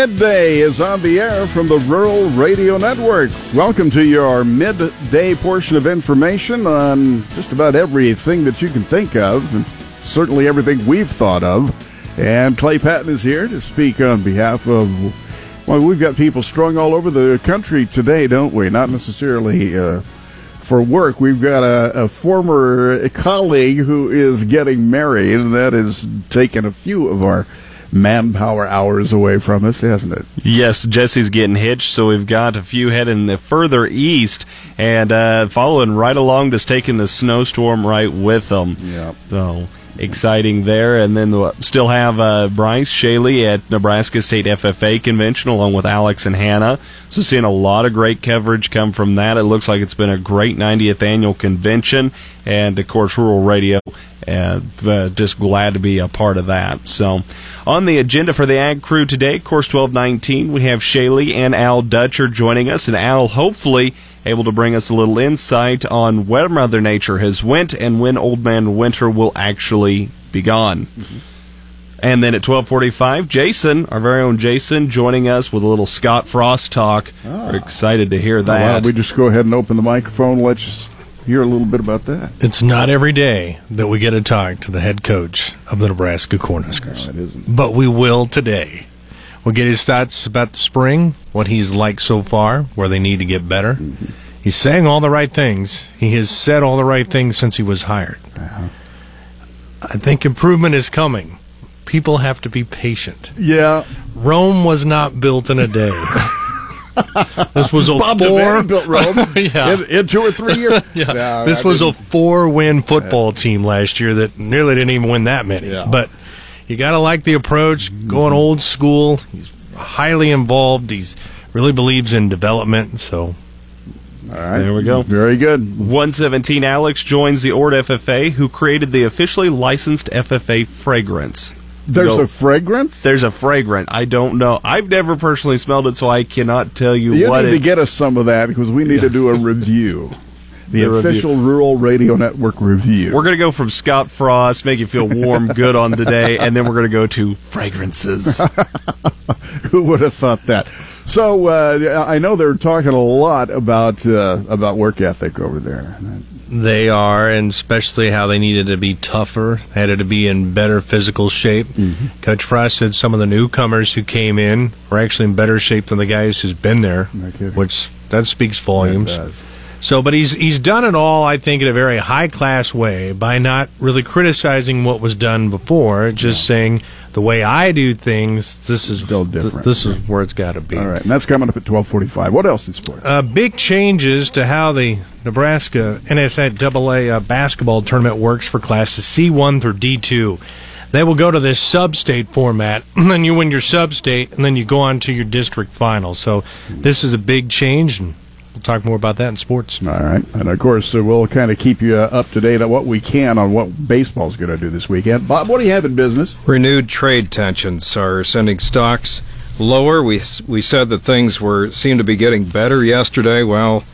Midday is on the air from the Rural Radio Network. Welcome to your midday portion of information on just about everything that you can think of, and certainly everything we've thought of. And Clay Patton is here to speak on behalf of. Well, we've got people strung all over the country today, don't we? Not necessarily uh, for work. We've got a, a former colleague who is getting married, and that has taken a few of our manpower hours away from us, hasn't it? Yes, Jesse's getting hitched, so we've got a few heading the further east and uh, following right along, just taking the snowstorm right with them. Yeah. So exciting there. And then we'll still have uh, Bryce Shaley at Nebraska State FFA Convention along with Alex and Hannah. So seeing a lot of great coverage come from that. It looks like it's been a great 90th annual convention. And of course, Rural Radio and uh, just glad to be a part of that. So, on the agenda for the Ag Crew today, course 1219, we have Shaley and Al Dutcher joining us, and Al hopefully able to bring us a little insight on where Mother Nature has went and when Old Man Winter will actually be gone. Mm-hmm. And then at 12:45, Jason, our very own Jason, joining us with a little Scott Frost talk. Ah. We're excited to hear that. Oh, well, we just go ahead and open the microphone. Let's hear a little bit about that. It's not every day that we get to talk to the head coach of the Nebraska Cornhuskers. No, it isn't. But we will today. We'll get his thoughts about the spring, what he's like so far, where they need to get better. Mm-hmm. He's saying all the right things. He has said all the right things since he was hired. Uh-huh. I think improvement is coming. People have to be patient. Yeah. Rome was not built in a day. this was a Bob four built Rome. yeah, in, in, two or three years. yeah, no, this I was didn't. a four-win football team last year that nearly didn't even win that many. Yeah. But you got to like the approach, going mm-hmm. old school. He's highly involved. He's really believes in development. So all right. There we go. Very good. 117 Alex joins the Ord FFA, who created the officially licensed FFA fragrance. There's go, a fragrance. There's a fragrance. I don't know. I've never personally smelled it, so I cannot tell you, you what. You need to get us some of that because we need to do a review. The, the official review. Rural Radio Network review. We're going to go from Scott Frost, make you feel warm, good on the day, and then we're going to go to fragrances. Who would have thought that? So uh, I know they're talking a lot about uh, about work ethic over there. They are, and especially how they needed to be tougher, had to be in better physical shape. Mm-hmm. Coach Frost said some of the newcomers who came in were actually in better shape than the guys who's been there, which that speaks volumes. So, but he's he's done it all, I think, in a very high class way by not really criticizing what was done before, just yeah. saying the way I do things, this is still different. Th- this is where it's got to be. All right, and that's coming up at twelve forty-five. What else in sports? Uh, big changes to how the Nebraska NCAA uh, basketball tournament works for classes C one through D two. They will go to this sub-state format, and then you win your sub-state, and then you go on to your district final. So this is a big change, and We'll talk more about that in sports. All right. And of course, uh, we'll kind of keep you uh, up to date on what we can on what baseball's going to do this weekend. Bob, what do you have in business? Renewed trade tensions are sending stocks lower. We we said that things were seemed to be getting better yesterday. Well,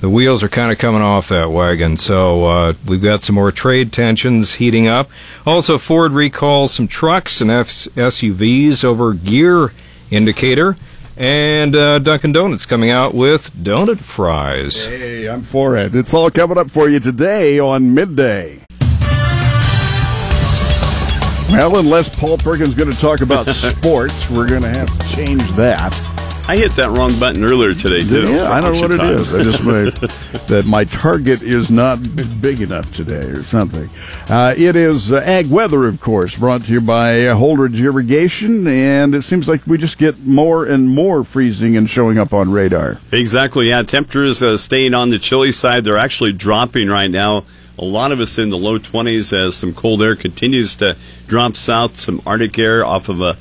the wheels are kind of coming off that wagon. So uh, we've got some more trade tensions heating up. Also, Ford recalls some trucks and F- SUVs over gear indicator. And uh, Dunkin' Donuts coming out with donut fries. Hey, I'm for it. It's all coming up for you today on midday. Well, unless Paul Perkins is going to talk about sports, we're going to have to change that. I hit that wrong button earlier today too. Yeah, I don't know what it is. I just made that my target is not big enough today or something. Uh, it is uh, ag weather, of course, brought to you by uh, Holdridge Irrigation, and it seems like we just get more and more freezing and showing up on radar. Exactly. Yeah, temperatures uh, staying on the chilly side. They're actually dropping right now. A lot of us in the low 20s as some cold air continues to drop south. Some Arctic air off of a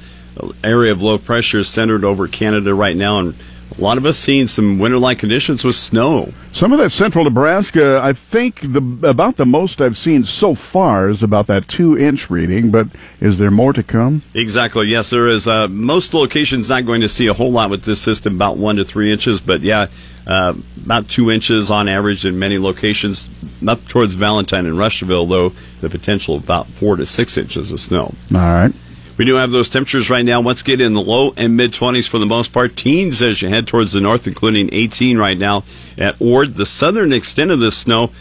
area of low pressure is centered over Canada right now, and a lot of us seeing some winter-like conditions with snow. Some of that central Nebraska, I think the about the most I've seen so far is about that two-inch reading. But is there more to come? Exactly. Yes, there is. Uh, most locations not going to see a whole lot with this system, about one to three inches. But yeah, uh, about two inches on average in many locations. Up towards Valentine and Rushville, though, the potential about four to six inches of snow. All right. We do have those temperatures right now. Once again in the low and mid 20s for the most part. Teens as you head towards the north, including 18 right now at Ord. The southern extent of this snow,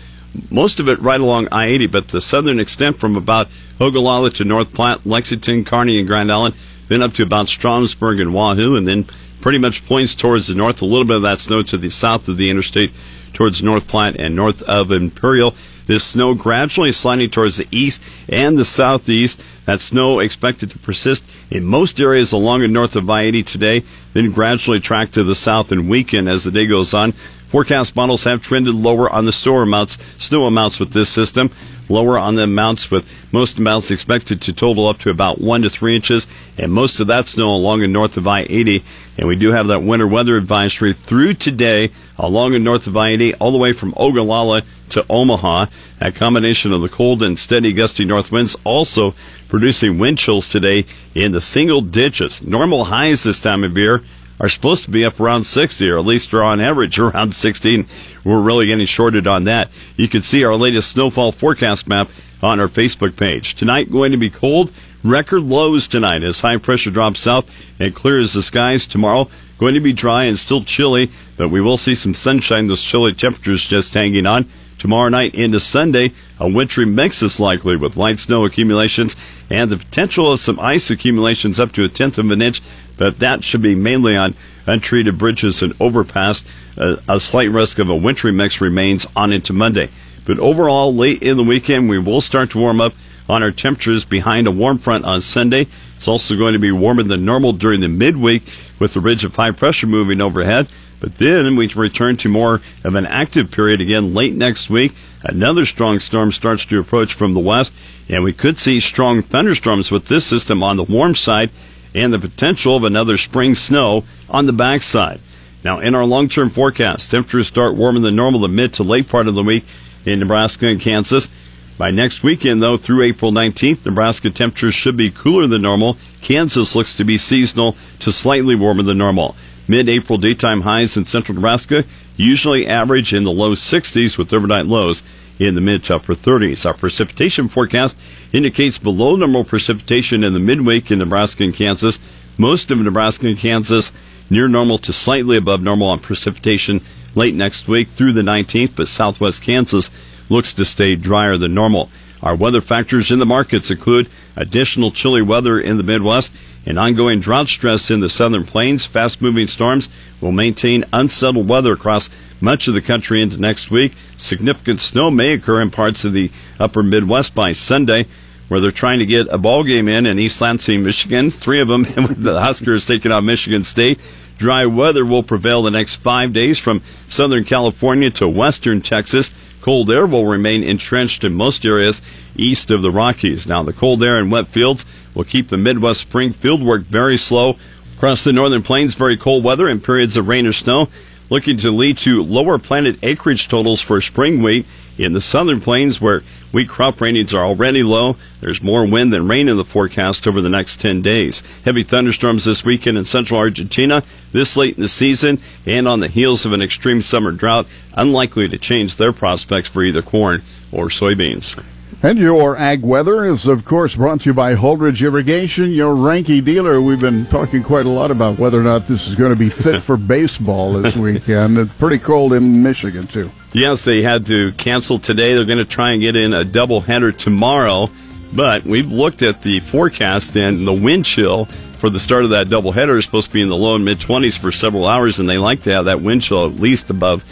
most of it right along I 80, but the southern extent from about Ogallala to North Platte, Lexington, Kearney, and Grand Island, then up to about Stromsburg and Wahoo, and then pretty much points towards the north. A little bit of that snow to the south of the interstate towards North Platte and north of Imperial. This snow gradually sliding towards the east and the southeast. That snow expected to persist in most areas along and north of I-80 today, then gradually track to the south and weaken as the day goes on. Forecast models have trended lower on the snow amounts, snow amounts with this system lower on the amounts with most amounts expected to total up to about one to three inches and most of that snow along and north of I-80 and we do have that winter weather advisory through today along and north of I-80 all the way from Ogallala to Omaha. That combination of the cold and steady gusty north winds also producing wind chills today in the single digits. Normal highs this time of year are supposed to be up around 60, or at least are on average around 16. We're really getting shorted on that. You can see our latest snowfall forecast map on our Facebook page. Tonight going to be cold. Record lows tonight as high pressure drops south and clears the skies. Tomorrow going to be dry and still chilly, but we will see some sunshine. Those chilly temperatures just hanging on. Tomorrow night into Sunday, a wintry mix is likely with light snow accumulations and the potential of some ice accumulations up to a tenth of an inch, but that should be mainly on untreated bridges and overpass. Uh, a slight risk of a wintry mix remains on into Monday. But overall, late in the weekend, we will start to warm up on our temperatures behind a warm front on Sunday. It's also going to be warmer than normal during the midweek with the ridge of high pressure moving overhead. But then we return to more of an active period again late next week. Another strong storm starts to approach from the west, and we could see strong thunderstorms with this system on the warm side and the potential of another spring snow on the backside. Now, in our long term forecast, temperatures start warmer than normal the mid to late part of the week in Nebraska and Kansas. By next weekend, though, through April 19th, Nebraska temperatures should be cooler than normal. Kansas looks to be seasonal to slightly warmer than normal. Mid April daytime highs in central Nebraska usually average in the low 60s with overnight lows in the mid to upper 30s. Our precipitation forecast indicates below normal precipitation in the midweek in Nebraska and Kansas. Most of Nebraska and Kansas near normal to slightly above normal on precipitation late next week through the 19th, but southwest Kansas looks to stay drier than normal. Our weather factors in the markets include additional chilly weather in the Midwest and ongoing drought stress in the southern plains. Fast moving storms will maintain unsettled weather across much of the country into next week. Significant snow may occur in parts of the upper Midwest by Sunday, where they're trying to get a ball game in in East Lansing, Michigan. Three of them with the Huskers taking on Michigan State. Dry weather will prevail the next five days from Southern California to Western Texas. Cold air will remain entrenched in most areas east of the Rockies. Now, the cold air and wet fields will keep the Midwest spring field work very slow. Across the northern plains, very cold weather and periods of rain or snow looking to lead to lower planted acreage totals for spring wheat in the southern plains where wheat crop ratings are already low. There's more wind than rain in the forecast over the next 10 days. Heavy thunderstorms this weekend in central Argentina this late in the season and on the heels of an extreme summer drought, unlikely to change their prospects for either corn or soybeans. And your ag weather is, of course, brought to you by Holdridge Irrigation, your Reinke dealer. We've been talking quite a lot about whether or not this is going to be fit for baseball this weekend. It's pretty cold in Michigan, too. Yes, they had to cancel today. They're going to try and get in a doubleheader tomorrow. But we've looked at the forecast and the wind chill for the start of that doubleheader is supposed to be in the low and mid 20s for several hours, and they like to have that wind chill at least above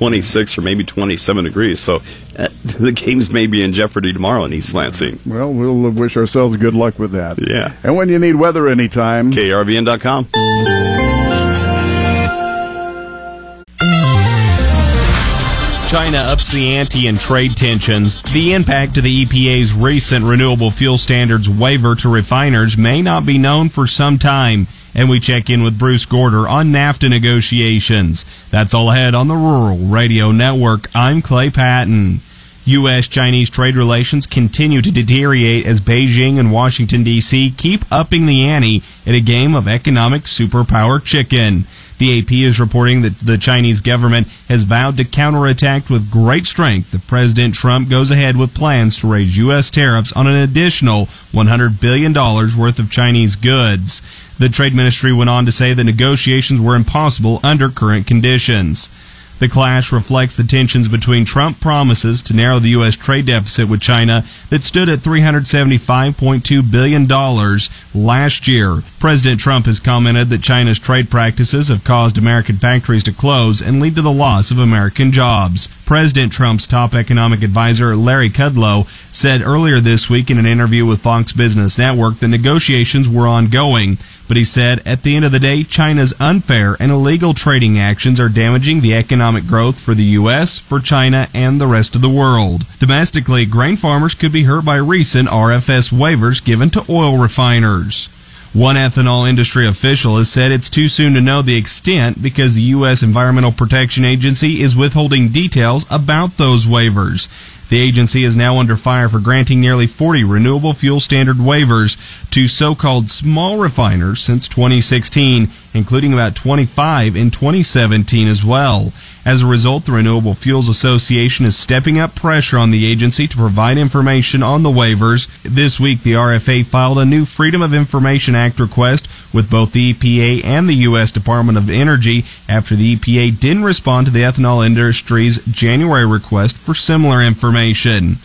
26 or maybe 27 degrees. So the games may be in jeopardy tomorrow in East Lansing. Well, we'll uh, wish ourselves good luck with that. Yeah. And when you need weather anytime, KRVN.com. China ups the ante in trade tensions. The impact of the EPA's recent renewable fuel standards waiver to refiners may not be known for some time and we check in with Bruce Gorder on NAFTA negotiations. That's all ahead on the Rural Radio Network. I'm Clay Patton. U.S. Chinese trade relations continue to deteriorate as Beijing and Washington, D.C. keep upping the ante in a game of economic superpower chicken. The AP is reporting that the Chinese government has vowed to counterattack with great strength if President Trump goes ahead with plans to raise U.S. tariffs on an additional $100 billion worth of Chinese goods. The Trade Ministry went on to say that negotiations were impossible under current conditions. The clash reflects the tensions between Trump promises to narrow the U.S. trade deficit with China that stood at $375.2 billion last year. President Trump has commented that China's trade practices have caused American factories to close and lead to the loss of American jobs. President Trump's top economic advisor, Larry Kudlow, said earlier this week in an interview with Fox Business Network that negotiations were ongoing. But he said, at the end of the day, China's unfair and illegal trading actions are damaging the economic growth for the U.S., for China, and the rest of the world. Domestically, grain farmers could be hurt by recent RFS waivers given to oil refiners. One ethanol industry official has said it's too soon to know the extent because the U.S. Environmental Protection Agency is withholding details about those waivers. The agency is now under fire for granting nearly 40 renewable fuel standard waivers to so-called small refiners since 2016, including about 25 in 2017 as well. As a result, the Renewable Fuels Association is stepping up pressure on the agency to provide information on the waivers. This week, the RFA filed a new Freedom of Information Act request with both the EPA and the U.S. Department of Energy after the EPA didn't respond to the ethanol industry's January request for similar information.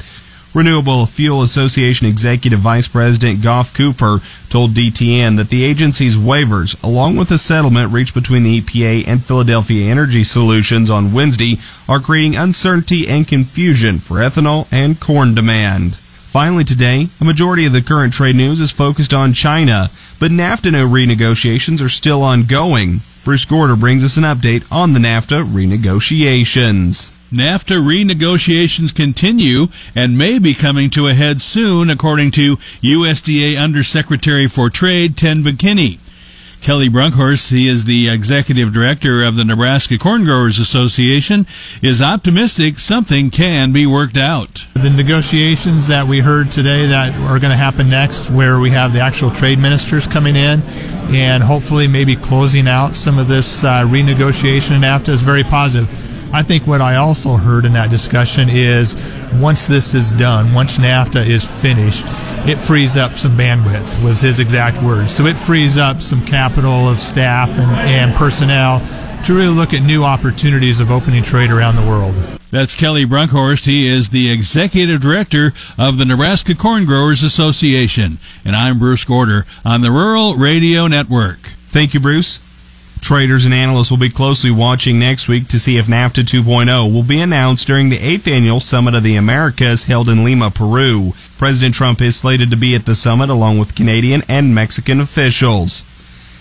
Renewable Fuel Association Executive Vice President Geoff Cooper told DTN that the agency's waivers, along with a settlement reached between the EPA and Philadelphia Energy Solutions on Wednesday, are creating uncertainty and confusion for ethanol and corn demand. Finally today, a majority of the current trade news is focused on China, but NAFTA renegotiations are still ongoing. Bruce Gorder brings us an update on the NAFTA renegotiations. NAFTA renegotiations continue and may be coming to a head soon, according to USDA Undersecretary for Trade Ted McKinney. Kelly Brunkhorst, he is the executive director of the Nebraska Corn Growers Association, is optimistic something can be worked out. The negotiations that we heard today that are going to happen next, where we have the actual trade ministers coming in and hopefully maybe closing out some of this uh, renegotiation in NAFTA, is very positive. I think what I also heard in that discussion is once this is done, once NAFTA is finished, it frees up some bandwidth, was his exact words. So it frees up some capital of staff and, and personnel to really look at new opportunities of opening trade around the world. That's Kelly Brunkhorst. He is the executive director of the Nebraska Corn Growers Association. And I'm Bruce Gorder on the Rural Radio Network. Thank you, Bruce. Traders and analysts will be closely watching next week to see if NAFTA 2.0 will be announced during the 8th annual Summit of the Americas held in Lima, Peru. President Trump is slated to be at the summit along with Canadian and Mexican officials.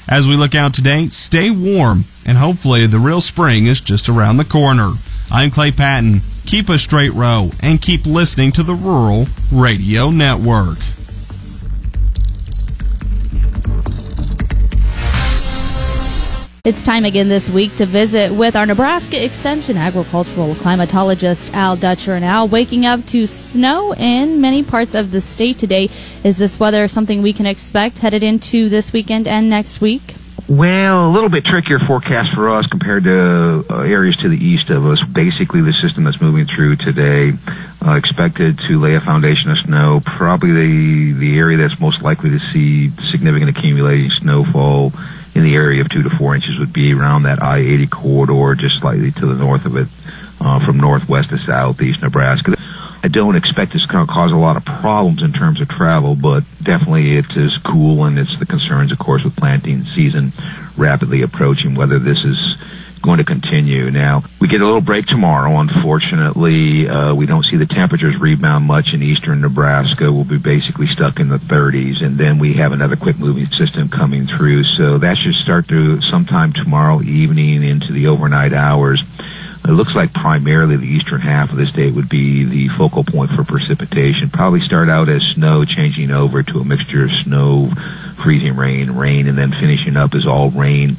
As we look out today, stay warm and hopefully the real spring is just around the corner. I'm Clay Patton. Keep a straight row and keep listening to the Rural Radio Network. It's time again this week to visit with our Nebraska Extension agricultural climatologist Al Dutcher. And Al, waking up to snow in many parts of the state today. Is this weather something we can expect headed into this weekend and next week? Well, a little bit trickier forecast for us compared to uh, areas to the east of us. Basically, the system that's moving through today uh, expected to lay a foundation of snow. Probably the the area that's most likely to see significant accumulating snowfall in the area of two to four inches would be around that I-80 corridor, just slightly to the north of it, uh, from northwest to southeast Nebraska. I don't expect this to cause a lot of problems in terms of travel, but definitely it is cool, and it's the concerns, of course, with planting season rapidly approaching, whether this is going to continue. Now, we get a little break tomorrow. Unfortunately, uh, we don't see the temperatures rebound much in eastern Nebraska. We'll be basically stuck in the 30s, and then we have another quick moving system coming through. So that should start to sometime tomorrow evening into the overnight hours. It looks like primarily the eastern half of the state would be the focal point for precipitation. Probably start out as snow, changing over to a mixture of snow, freezing rain, rain, and then finishing up as all rain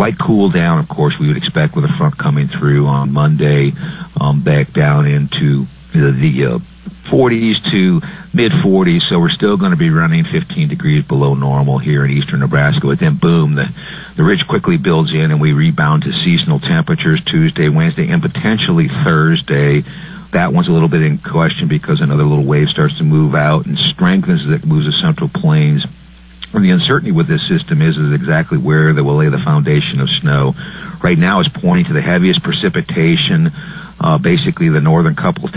slight cool down, of course, we would expect with a front coming through on Monday, um, back down into the, the uh, 40s to mid 40s, so we're still going to be running 15 degrees below normal here in eastern Nebraska. But then, boom, the, the ridge quickly builds in and we rebound to seasonal temperatures Tuesday, Wednesday, and potentially Thursday. That one's a little bit in question because another little wave starts to move out and strengthens as it moves the central plains. And the uncertainty with this system is, is exactly where they will lay the foundation of snow. Right now, it's pointing to the heaviest precipitation uh, basically the northern couple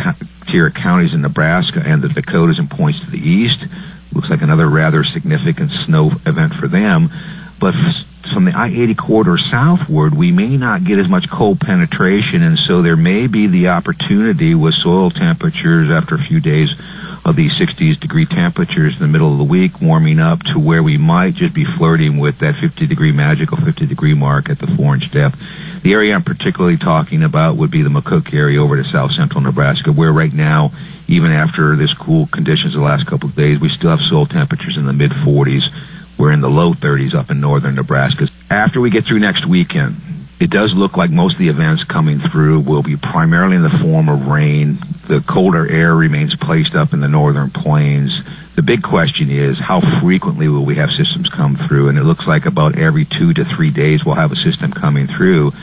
tier counties in Nebraska and the Dakotas and points to the east. Looks like another rather significant snow event for them. But from the I-80 corridor southward, we may not get as much cold penetration, and so there may be the opportunity with soil temperatures after a few days of these 60s degree temperatures in the middle of the week warming up to where we might just be flirting with that 50 degree magical 50 degree mark at the four inch depth. The area I'm particularly talking about would be the McCook area over to south central Nebraska, where right now, even after this cool conditions the last couple of days, we still have soil temperatures in the mid 40s. We're in the low 30s up in northern Nebraska. After we get through next weekend, it does look like most of the events coming through will be primarily in the form of rain. The colder air remains placed up in the northern plains. The big question is how frequently will we have systems come through? And it looks like about every two to three days we'll have a system coming through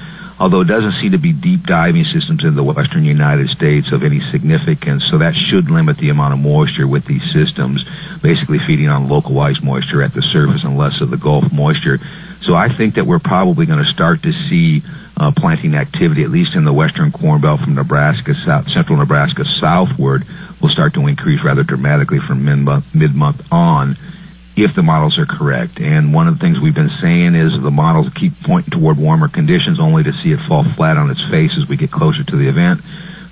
although it doesn't seem to be deep diving systems in the western United States of any significance. So that should limit the amount of moisture with these systems, basically feeding on localized moisture at the surface and less of the Gulf moisture. So I think that we're probably going to start to see uh, planting activity, at least in the western corn belt from Nebraska, south, central Nebraska southward, will start to increase rather dramatically from mid-month, on if the models are correct. And one of the things we've been saying is the models keep pointing toward warmer conditions only to see it fall flat on its face as we get closer to the event.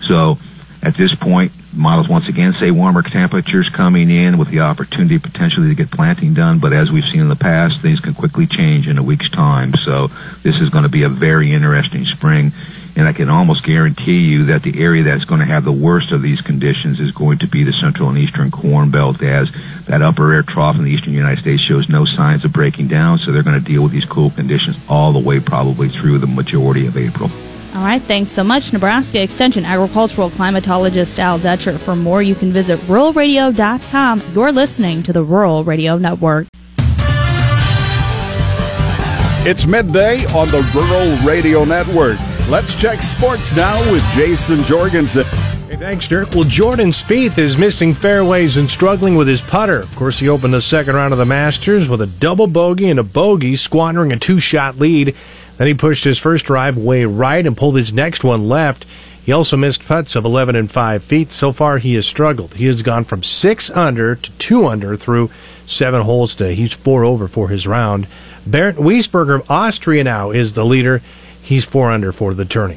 So at this point, models once again say warmer temperatures coming in with the opportunity potentially to get planting done. But as we've seen in the past, things can quickly change in a week's time. So this is going to be a very interesting spring. And I can almost guarantee you that the area that's going to have the worst of these conditions is going to be the central and eastern corn belt as that upper air trough in the eastern United States shows no signs of breaking down. So they're going to deal with these cool conditions all the way probably through the majority of April. All right, thanks so much, Nebraska Extension agricultural climatologist Al Dutcher. For more, you can visit ruralradio.com. You're listening to the Rural Radio Network. It's midday on the Rural Radio Network. Let's check sports now with Jason Jorgensen. Hey, thanks, Dirk. Well, Jordan Spieth is missing fairways and struggling with his putter. Of course, he opened the second round of the Masters with a double bogey and a bogey, squandering a two-shot lead. Then he pushed his first drive way right and pulled his next one left. He also missed putts of 11 and 5 feet. So far, he has struggled. He has gone from 6 under to 2 under through seven holes today. He's 4 over for his round. Bernd Wiesberger of Austria now is the leader. He's four under for the tourney.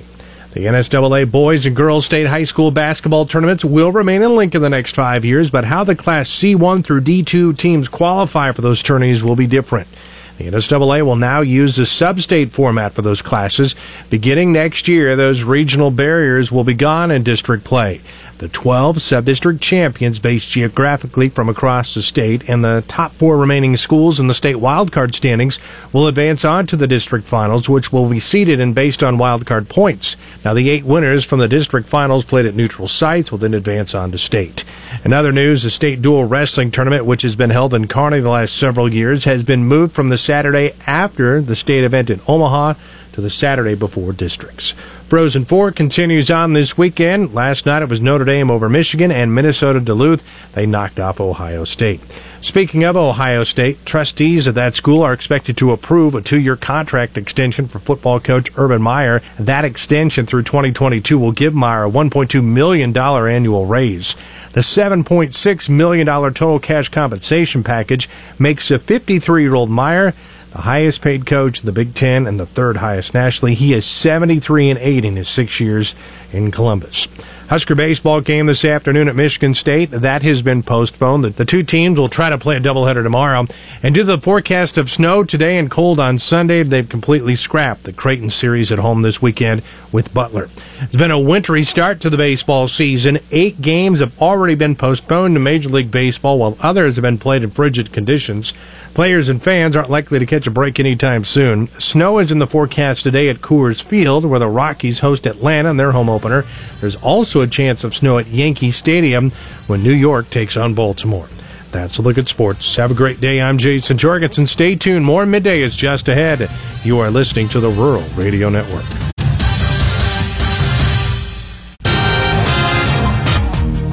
The NSAA boys and girls state high school basketball tournaments will remain in Lincoln the next five years, but how the Class C1 through D2 teams qualify for those tourneys will be different. The NSAA will now use the sub-state format for those classes. Beginning next year, those regional barriers will be gone in district play the 12 sub-district champions based geographically from across the state and the top four remaining schools in the state wildcard standings will advance on to the district finals which will be seeded and based on wildcard points now the eight winners from the district finals played at neutral sites will then advance on to state in other news the state dual wrestling tournament which has been held in kearney the last several years has been moved from the saturday after the state event in omaha to the Saturday before districts. Frozen Four continues on this weekend. Last night it was Notre Dame over Michigan and Minnesota Duluth. They knocked off Ohio State. Speaking of Ohio State, trustees of that school are expected to approve a two year contract extension for football coach Urban Meyer. That extension through 2022 will give Meyer a $1.2 million annual raise. The $7.6 million total cash compensation package makes the 53 year old Meyer the highest paid coach in the Big Ten and the third highest nationally. He is 73 and 8 in his six years in Columbus. Husker baseball game this afternoon at Michigan State. That has been postponed. The two teams will try to play a doubleheader tomorrow. And due to the forecast of snow today and cold on Sunday, they've completely scrapped the Creighton series at home this weekend with Butler. It's been a wintry start to the baseball season. Eight games have already been postponed to Major League Baseball, while others have been played in frigid conditions. Players and fans aren't likely to catch a break anytime soon. Snow is in the forecast today at Coors Field, where the Rockies host Atlanta in their home opener. There's also a chance of snow at Yankee Stadium when New York takes on Baltimore. That's a look at sports. Have a great day. I'm Jason Jorgensen. Stay tuned. More midday is just ahead. You are listening to the Rural Radio Network.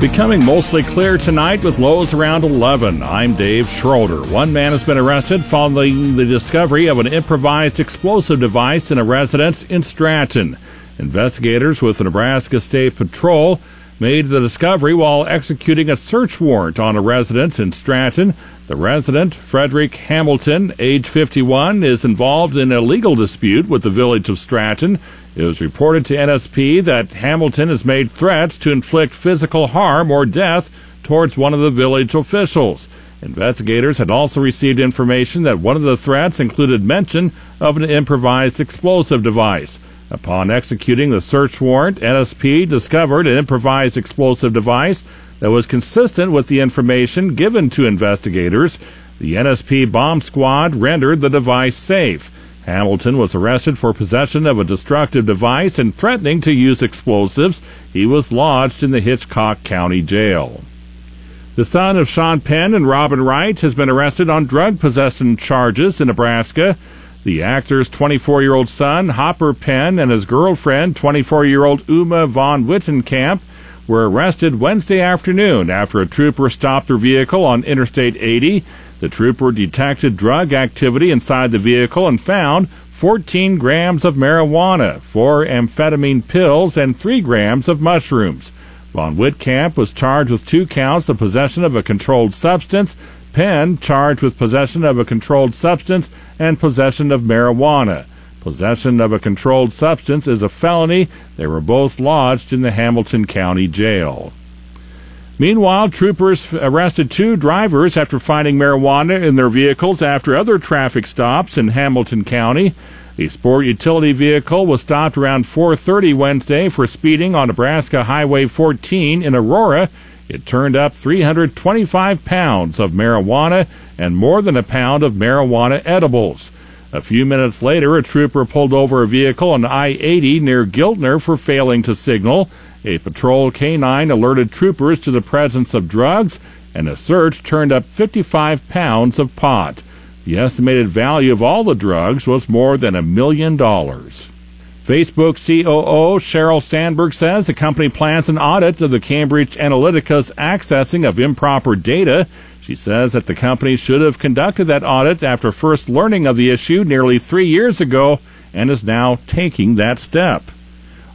Becoming mostly clear tonight with lows around 11. I'm Dave Schroeder. One man has been arrested following the discovery of an improvised explosive device in a residence in Stratton. Investigators with the Nebraska State Patrol made the discovery while executing a search warrant on a residence in Stratton. The resident, Frederick Hamilton, age 51, is involved in a legal dispute with the village of Stratton. It was reported to NSP that Hamilton has made threats to inflict physical harm or death towards one of the village officials. Investigators had also received information that one of the threats included mention of an improvised explosive device. Upon executing the search warrant, NSP discovered an improvised explosive device that was consistent with the information given to investigators. The NSP bomb squad rendered the device safe. Hamilton was arrested for possession of a destructive device and threatening to use explosives. He was lodged in the Hitchcock County Jail. The son of Sean Penn and Robin Wright has been arrested on drug possession charges in Nebraska. The actor's 24 year old son, Hopper Penn, and his girlfriend, 24 year old Uma von Wittenkamp, were arrested Wednesday afternoon after a trooper stopped their vehicle on Interstate 80. The trooper detected drug activity inside the vehicle and found 14 grams of marijuana, 4 amphetamine pills, and 3 grams of mushrooms. Von Wittkamp was charged with two counts of possession of a controlled substance, Penn charged with possession of a controlled substance and possession of marijuana. Possession of a controlled substance is a felony. They were both lodged in the Hamilton County Jail. Meanwhile, troopers arrested two drivers after finding marijuana in their vehicles after other traffic stops in Hamilton County. A sport utility vehicle was stopped around 4:30 Wednesday for speeding on Nebraska Highway 14 in Aurora. It turned up 325 pounds of marijuana and more than a pound of marijuana edibles. A few minutes later, a trooper pulled over a vehicle on I 80 near Giltner for failing to signal. A patrol canine alerted troopers to the presence of drugs, and a search turned up 55 pounds of pot. The estimated value of all the drugs was more than a million dollars. Facebook COO Sheryl Sandberg says the company plans an audit of the Cambridge Analytica's accessing of improper data. She says that the company should have conducted that audit after first learning of the issue nearly three years ago and is now taking that step.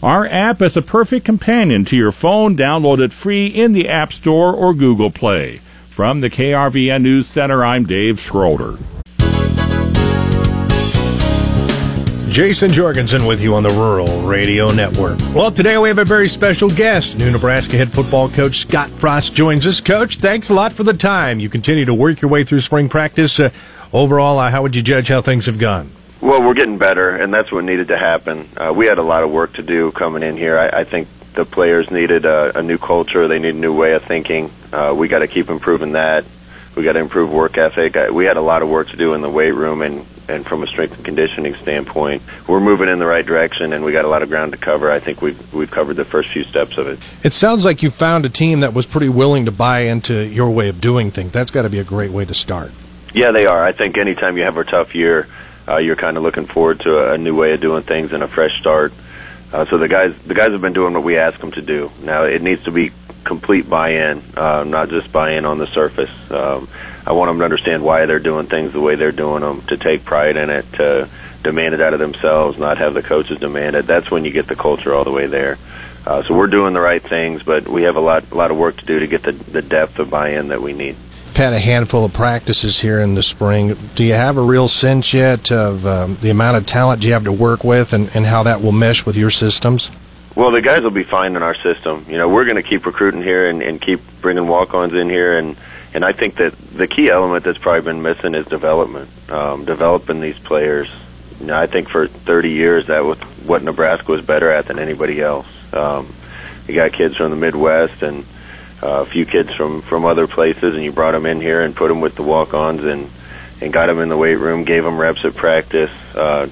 Our app is a perfect companion to your phone. Download it free in the App Store or Google Play. From the KRVN News Center, I'm Dave Schroeder. Jason Jorgensen with you on the Rural Radio Network. Well, today we have a very special guest. New Nebraska head football coach Scott Frost joins us. Coach, thanks a lot for the time. You continue to work your way through spring practice. Uh, overall, uh, how would you judge how things have gone? Well, we're getting better, and that's what needed to happen. Uh, we had a lot of work to do coming in here. I, I think the players needed a, a new culture. They need a new way of thinking. Uh, we got to keep improving that. We got to improve work ethic. I, we had a lot of work to do in the weight room, and and from a strength and conditioning standpoint, we're moving in the right direction, and we got a lot of ground to cover. I think we've we've covered the first few steps of it. It sounds like you found a team that was pretty willing to buy into your way of doing things. That's got to be a great way to start. Yeah, they are. I think anytime you have a tough year, uh, you're kind of looking forward to a, a new way of doing things and a fresh start. Uh, so the guys the guys have been doing what we ask them to do. Now it needs to be complete buy-in, uh, not just buy-in on the surface. Um, I want them to understand why they're doing things the way they're doing them, to take pride in it, to demand it out of themselves, not have the coaches demand it. That's when you get the culture all the way there. Uh, so we're doing the right things, but we have a lot, a lot of work to do to get the, the depth of buy-in that we need. Had a handful of practices here in the spring. Do you have a real sense yet of um, the amount of talent you have to work with and, and how that will mesh with your systems? Well, the guys will be fine in our system. You know, we're going to keep recruiting here and, and keep bringing walk-ons in here, and and I think that the key element that's probably been missing is development, um, developing these players. You know, I think for 30 years that was what Nebraska was better at than anybody else. Um, you got kids from the Midwest and uh, a few kids from from other places, and you brought them in here and put them with the walk-ons and and got them in the weight room, gave them reps at practice. Uh,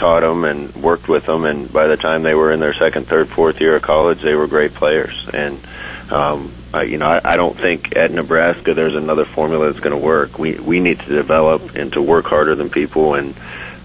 taught them and worked with them, and by the time they were in their second, third, fourth year of college, they were great players. And um, I, you know, I, I don't think at Nebraska there's another formula that's going to work. We we need to develop and to work harder than people and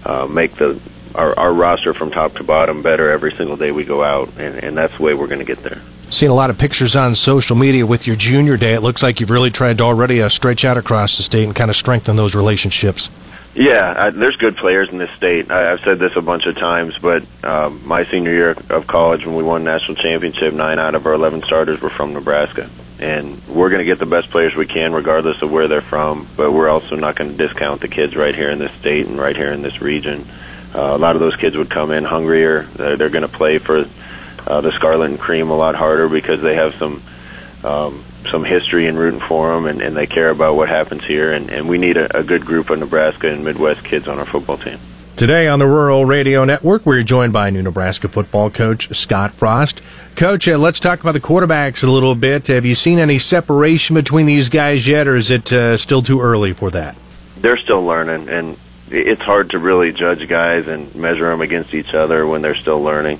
uh, make the our, our roster from top to bottom better every single day we go out, and, and that's the way we're going to get there. Seen a lot of pictures on social media with your junior day. It looks like you've really tried to already uh, stretch out across the state and kind of strengthen those relationships. Yeah, I, there's good players in this state. I, I've said this a bunch of times, but um, my senior year of college, when we won national championship, nine out of our 11 starters were from Nebraska. And we're going to get the best players we can, regardless of where they're from. But we're also not going to discount the kids right here in this state and right here in this region. Uh, a lot of those kids would come in hungrier. They're, they're going to play for uh, the Scarlet and Cream a lot harder because they have some um, some history in rooting for them, and, and they care about what happens here. And, and we need a, a good group of Nebraska and Midwest kids on our football team. Today on the Rural Radio Network, we're joined by new Nebraska football coach Scott Frost. Coach, uh, let's talk about the quarterbacks a little bit. Have you seen any separation between these guys yet, or is it uh, still too early for that? They're still learning, and it's hard to really judge guys and measure them against each other when they're still learning,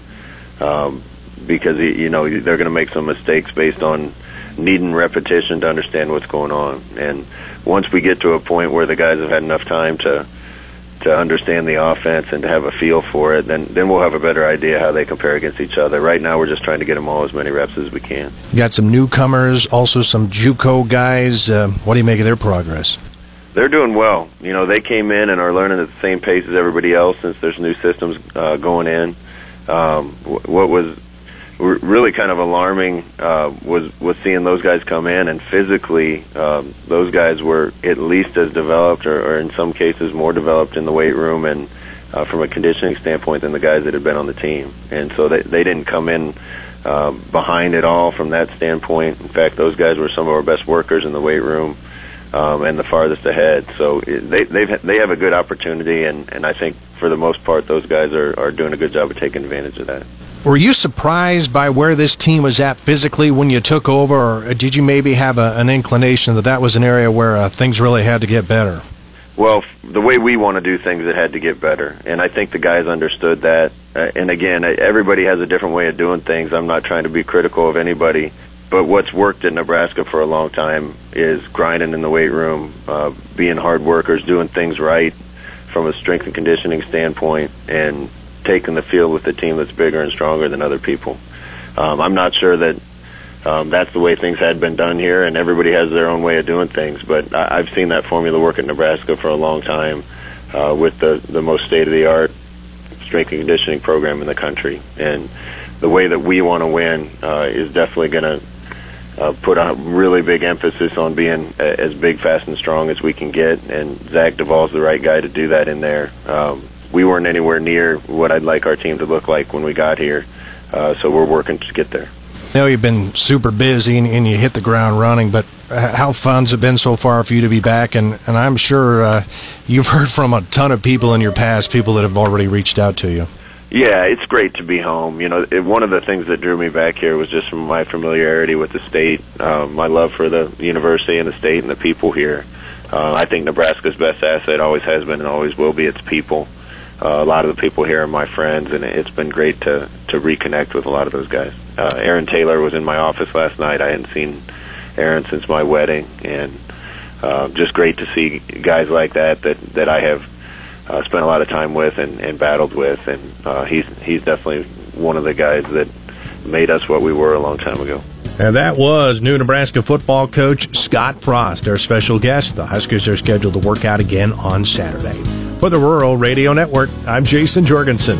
um, because you know they're going to make some mistakes based on needing repetition to understand what's going on. And once we get to a point where the guys have had enough time to to understand the offense and to have a feel for it, then then we'll have a better idea how they compare against each other. Right now, we're just trying to get them all as many reps as we can. You got some newcomers, also some JUCO guys. Uh, what do you make of their progress? They're doing well. You know, they came in and are learning at the same pace as everybody else since there's new systems uh, going in. Um, what was really kind of alarming uh, was was seeing those guys come in and physically um, those guys were at least as developed or, or in some cases more developed in the weight room and uh, from a conditioning standpoint than the guys that had been on the team. And so they they didn't come in uh, behind it all from that standpoint. In fact those guys were some of our best workers in the weight room um, and the farthest ahead. So they they've they have a good opportunity and and I think for the most part those guys are are doing a good job of taking advantage of that were you surprised by where this team was at physically when you took over, or did you maybe have a, an inclination that that was an area where uh, things really had to get better? Well, the way we want to do things, it had to get better, and I think the guys understood that. Uh, and again, everybody has a different way of doing things. I'm not trying to be critical of anybody, but what's worked in Nebraska for a long time is grinding in the weight room, uh, being hard workers, doing things right from a strength and conditioning standpoint, and taking the field with a team that's bigger and stronger than other people. Um, I'm not sure that um, that's the way things had been done here, and everybody has their own way of doing things. But I, I've seen that formula work at Nebraska for a long time uh, with the the most state of the art strength and conditioning program in the country, and the way that we want to win uh, is definitely going to. Uh, put a really big emphasis on being as big, fast, and strong as we can get, and Zach Duval's the right guy to do that in there. Um, we weren't anywhere near what I'd like our team to look like when we got here. Uh, so we're working to get there. I know you've been super busy and, and you hit the ground running, but how fun's it been so far for you to be back? And, and I'm sure uh, you've heard from a ton of people in your past, people that have already reached out to you. Yeah, it's great to be home. You know, it, one of the things that drew me back here was just from my familiarity with the state, um, my love for the university and the state and the people here. Uh, I think Nebraska's best asset always has been and always will be its people uh, a lot of the people here are my friends, and it's been great to to reconnect with a lot of those guys. Uh, Aaron Taylor was in my office last night. I hadn't seen Aaron since my wedding, and uh, just great to see guys like that that that I have uh, spent a lot of time with and, and battled with, and uh, he's he's definitely one of the guys that made us what we were a long time ago. And that was new Nebraska football coach Scott Frost, our special guest. The Huskers are scheduled to work out again on Saturday. For the Rural Radio Network, I'm Jason Jorgensen.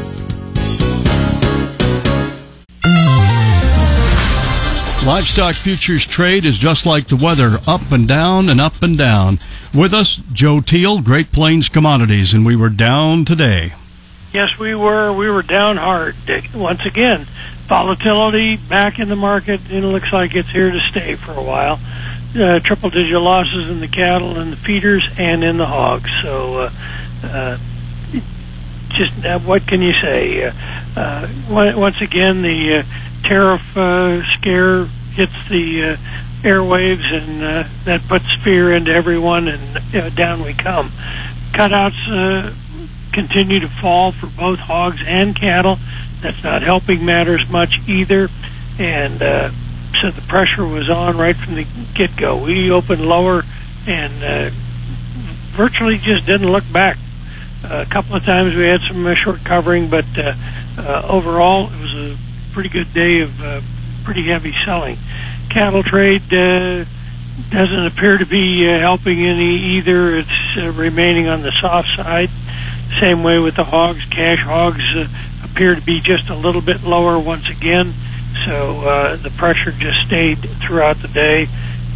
Livestock futures trade is just like the weather, up and down and up and down. With us, Joe Teal, Great Plains Commodities, and we were down today. Yes, we were. We were down hard once again volatility back in the market. and It looks like it's here to stay for a while. Uh, triple digit losses in the cattle and the feeders and in the hogs. So, uh, uh, just uh, what can you say? Uh, uh, once again, the uh, tariff uh, scare hits the airwaves, and that puts fear into everyone, and down we come. Cutouts continue to fall for both hogs and cattle. That's not helping matters much either. And so the pressure was on right from the get go. We opened lower and virtually just didn't look back. A couple of times we had some uh, short covering, but uh, uh, overall it was a pretty good day of uh, pretty heavy selling. Cattle trade uh, doesn't appear to be uh, helping any either. It's uh, remaining on the soft side. Same way with the hogs. Cash hogs uh, appear to be just a little bit lower once again. So uh, the pressure just stayed throughout the day,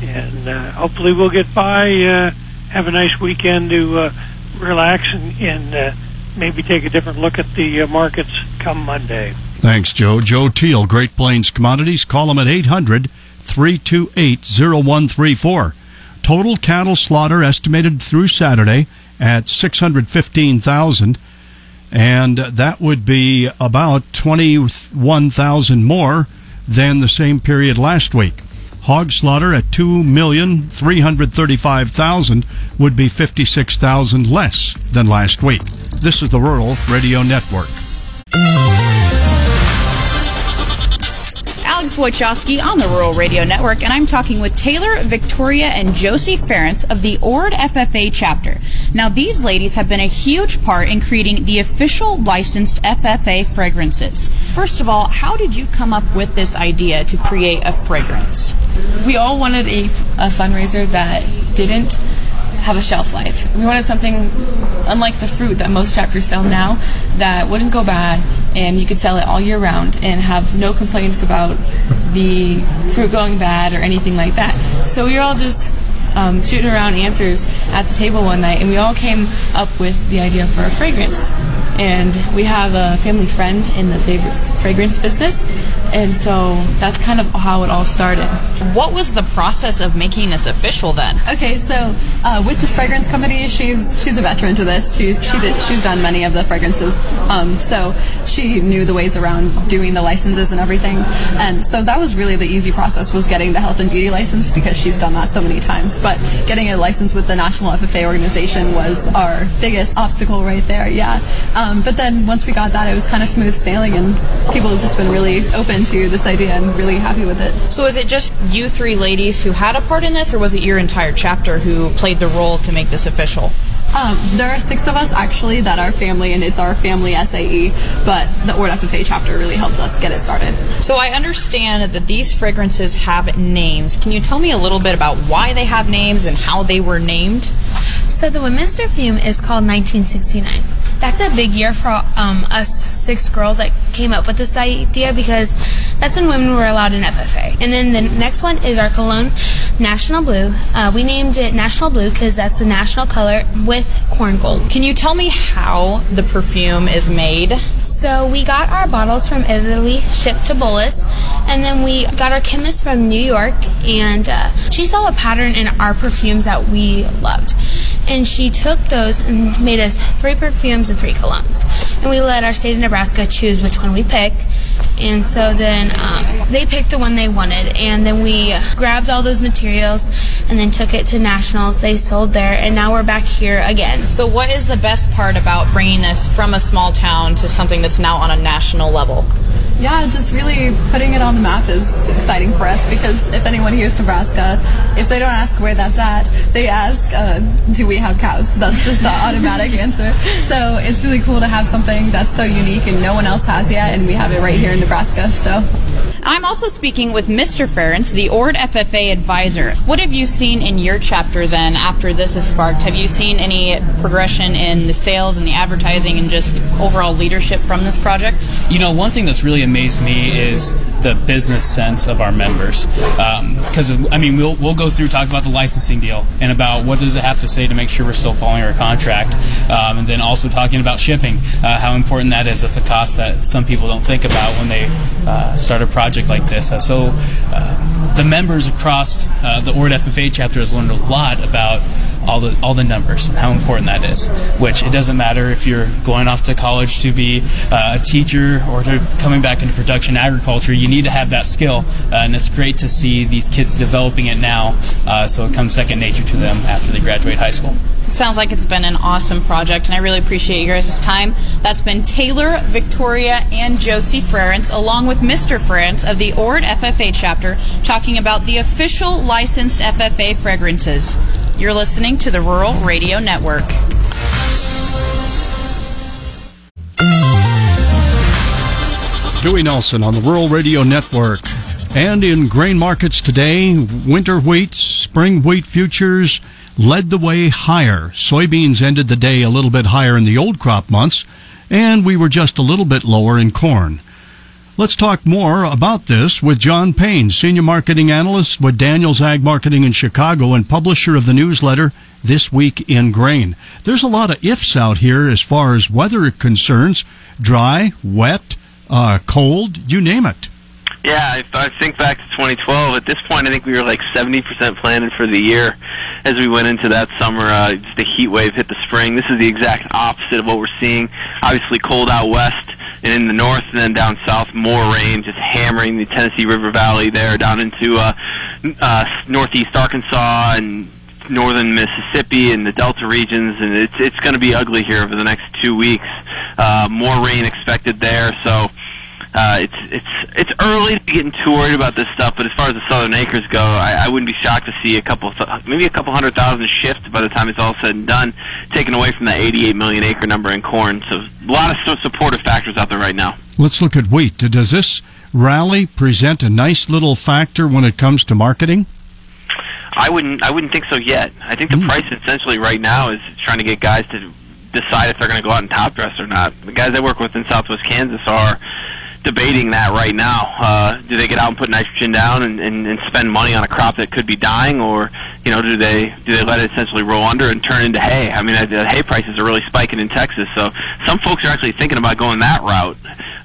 and uh, hopefully we'll get by. Uh, have a nice weekend to uh, relax and, and uh, maybe take a different look at the uh, markets come Monday. Thanks, Joe. Joe Teal, Great Plains Commodities. Call him at 800 328 0134. Total cattle slaughter estimated through Saturday at 615,000. And that would be about 21,000 more than the same period last week. Hog slaughter at 2,335,000 would be 56,000 less than last week. This is the Rural Radio Network. Alex Wojcicki on the Rural Radio Network, and I'm talking with Taylor, Victoria, and Josie Ference of the ORD FFA chapter. Now, these ladies have been a huge part in creating the official licensed FFA fragrances. First of all, how did you come up with this idea to create a fragrance? We all wanted a, a fundraiser that didn't have a shelf life. We wanted something unlike the fruit that most chapters sell now that wouldn't go bad and you could sell it all year round and have no complaints about the fruit going bad or anything like that. So we were all just um, shooting around answers at the table one night and we all came up with the idea for a fragrance. And we have a family friend in the favorite fragrance business, and so that's kind of how it all started. What was the process of making this official then? Okay, so uh, with this fragrance company, she's she's a veteran to this. She she did she's done many of the fragrances, um, so she knew the ways around doing the licenses and everything. And so that was really the easy process was getting the health and beauty license because she's done that so many times. But getting a license with the National FFA organization was our biggest obstacle right there. Yeah. Um, but then once we got that, it was kind of smooth sailing, and people have just been really open to this idea and really happy with it. So is it just you three ladies who had a part in this, or was it your entire chapter who played the role to make this official? Um, there are six of us actually that are family, and it's our family SAE. But the ORD FFA chapter really helps us get it started. So I understand that these fragrances have names. Can you tell me a little bit about why they have names and how they were named? So the women's perfume is called 1969. That's a big year for um, us six girls that came up with this idea because that's when women were allowed in FFA. And then the next one is our cologne, National Blue. Uh, we named it National Blue because that's the national color with corn gold. Can you tell me how the perfume is made? So we got our bottles from Italy, shipped to Bolus, and then we got our chemist from New York, and uh, she saw a pattern in our perfumes that we loved. And she took those and made us three perfumes and three colognes. And we let our state of Nebraska choose which one we pick. And so then um, they picked the one they wanted. And then we grabbed all those materials and then took it to nationals. They sold there, and now we're back here again. So, what is the best part about bringing this from a small town to something that's now on a national level? Yeah, just really putting it on the map is exciting for us because if anyone hears Nebraska, if they don't ask where that's at, they ask, uh, do we have cows? That's just the automatic answer. So it's really cool to have something that's so unique and no one else has yet, and we have it right here in Nebraska. So. I'm also speaking with Mr. Ference, the ORD FFA advisor. What have you seen in your chapter then after this has sparked? Have you seen any progression in the sales and the advertising and just overall leadership from this project? You know, one thing that's really amazed me is the business sense of our members. Because, um, I mean, we'll, we'll go through, talk about the licensing deal and about what does it have to say to make sure we're still following our contract. Um, and then also talking about shipping, uh, how important that is. That's a cost that some people don't think about when they uh, start a project like this. Uh, so uh, the members across uh, the ORD FFA chapter has learned a lot about all the all the numbers and how important that is. Which it doesn't matter if you're going off to college to be uh, a teacher or to coming back into production agriculture. You need to have that skill, uh, and it's great to see these kids developing it now, uh, so it comes second nature to them after they graduate high school. Sounds like it's been an awesome project, and I really appreciate you guys' time. That's been Taylor, Victoria, and Josie Ference, along with Mr. Ference of the Ord FFA chapter, talking about the official licensed FFA fragrances. You're listening to the Rural Radio Network. Dewey Nelson on the Rural Radio Network. And in grain markets today, winter wheat, spring wheat futures led the way higher. Soybeans ended the day a little bit higher in the old crop months, and we were just a little bit lower in corn. Let's talk more about this with John Payne, Senior Marketing Analyst with Daniels Ag Marketing in Chicago and publisher of the newsletter This Week in Grain. There's a lot of ifs out here as far as weather concerns dry, wet, uh, cold, you name it. Yeah, if I think back to 2012, at this point, I think we were like 70% planted for the year as we went into that summer. Uh, just the heat wave hit the spring. This is the exact opposite of what we're seeing. Obviously, cold out west and in the north, and then down south, more rain, just hammering the Tennessee River Valley there down into uh, uh, northeast Arkansas and northern Mississippi and the Delta regions, and it's it's going to be ugly here over the next two weeks. Uh, more rain expected there, so uh, it's it's it's early to be getting too worried about this stuff. But as far as the southern acres go, I, I wouldn't be shocked to see a couple, th- maybe a couple hundred thousand shift by the time it's all said and done, taken away from that 88 million acre number in corn. So a lot of supportive factors out there right now. Let's look at wheat. Does this rally present a nice little factor when it comes to marketing? I wouldn't I wouldn't think so yet. I think the price essentially right now is trying to get guys to decide if they're going to go out and top dress or not. The guys I work with in Southwest Kansas are debating that right now. Uh, do they get out and put nitrogen down and, and, and spend money on a crop that could be dying, or you know, do they do they let it essentially roll under and turn into hay? I mean, the hay prices are really spiking in Texas, so some folks are actually thinking about going that route.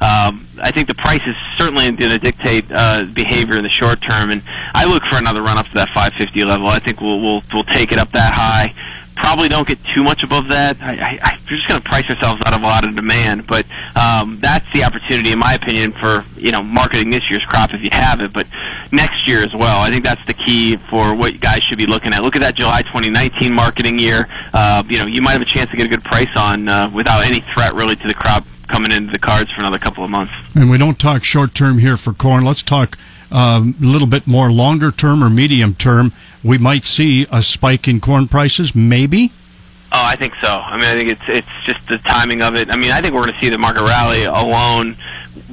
Um, I think the price is certainly going to dictate uh, behavior in the short term, and I look for another run up to that 550 level. I think we'll we'll, we'll take it up that high probably don't get too much above that. I, I, I, we're just going to price ourselves out of a lot of demand, but um, that's the opportunity, in my opinion, for you know marketing this year's crop if you have it, but next year as well. I think that's the key for what you guys should be looking at. Look at that July 2019 marketing year. Uh, you know, you might have a chance to get a good price on uh, without any threat really to the crop coming into the cards for another couple of months. And we don't talk short term here for corn. Let's talk um, a little bit more longer term or medium term. We might see a spike in corn prices, maybe. Oh, I think so. I mean, I think it's it's just the timing of it. I mean, I think we're going to see the market rally alone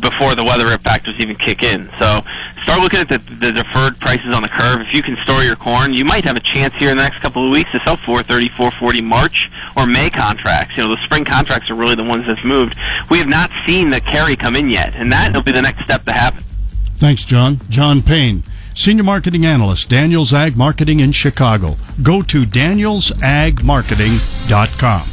before the weather factors even kick in. So start looking at the, the deferred prices on the curve. If you can store your corn, you might have a chance here in the next couple of weeks to sell 430, 440 March or May contracts. You know, the spring contracts are really the ones that's moved. We have not seen the carry come in yet, and that will be the next step to happen. Thanks, John. John Payne, Senior Marketing Analyst, Daniels Ag Marketing in Chicago. Go to danielsagmarketing.com.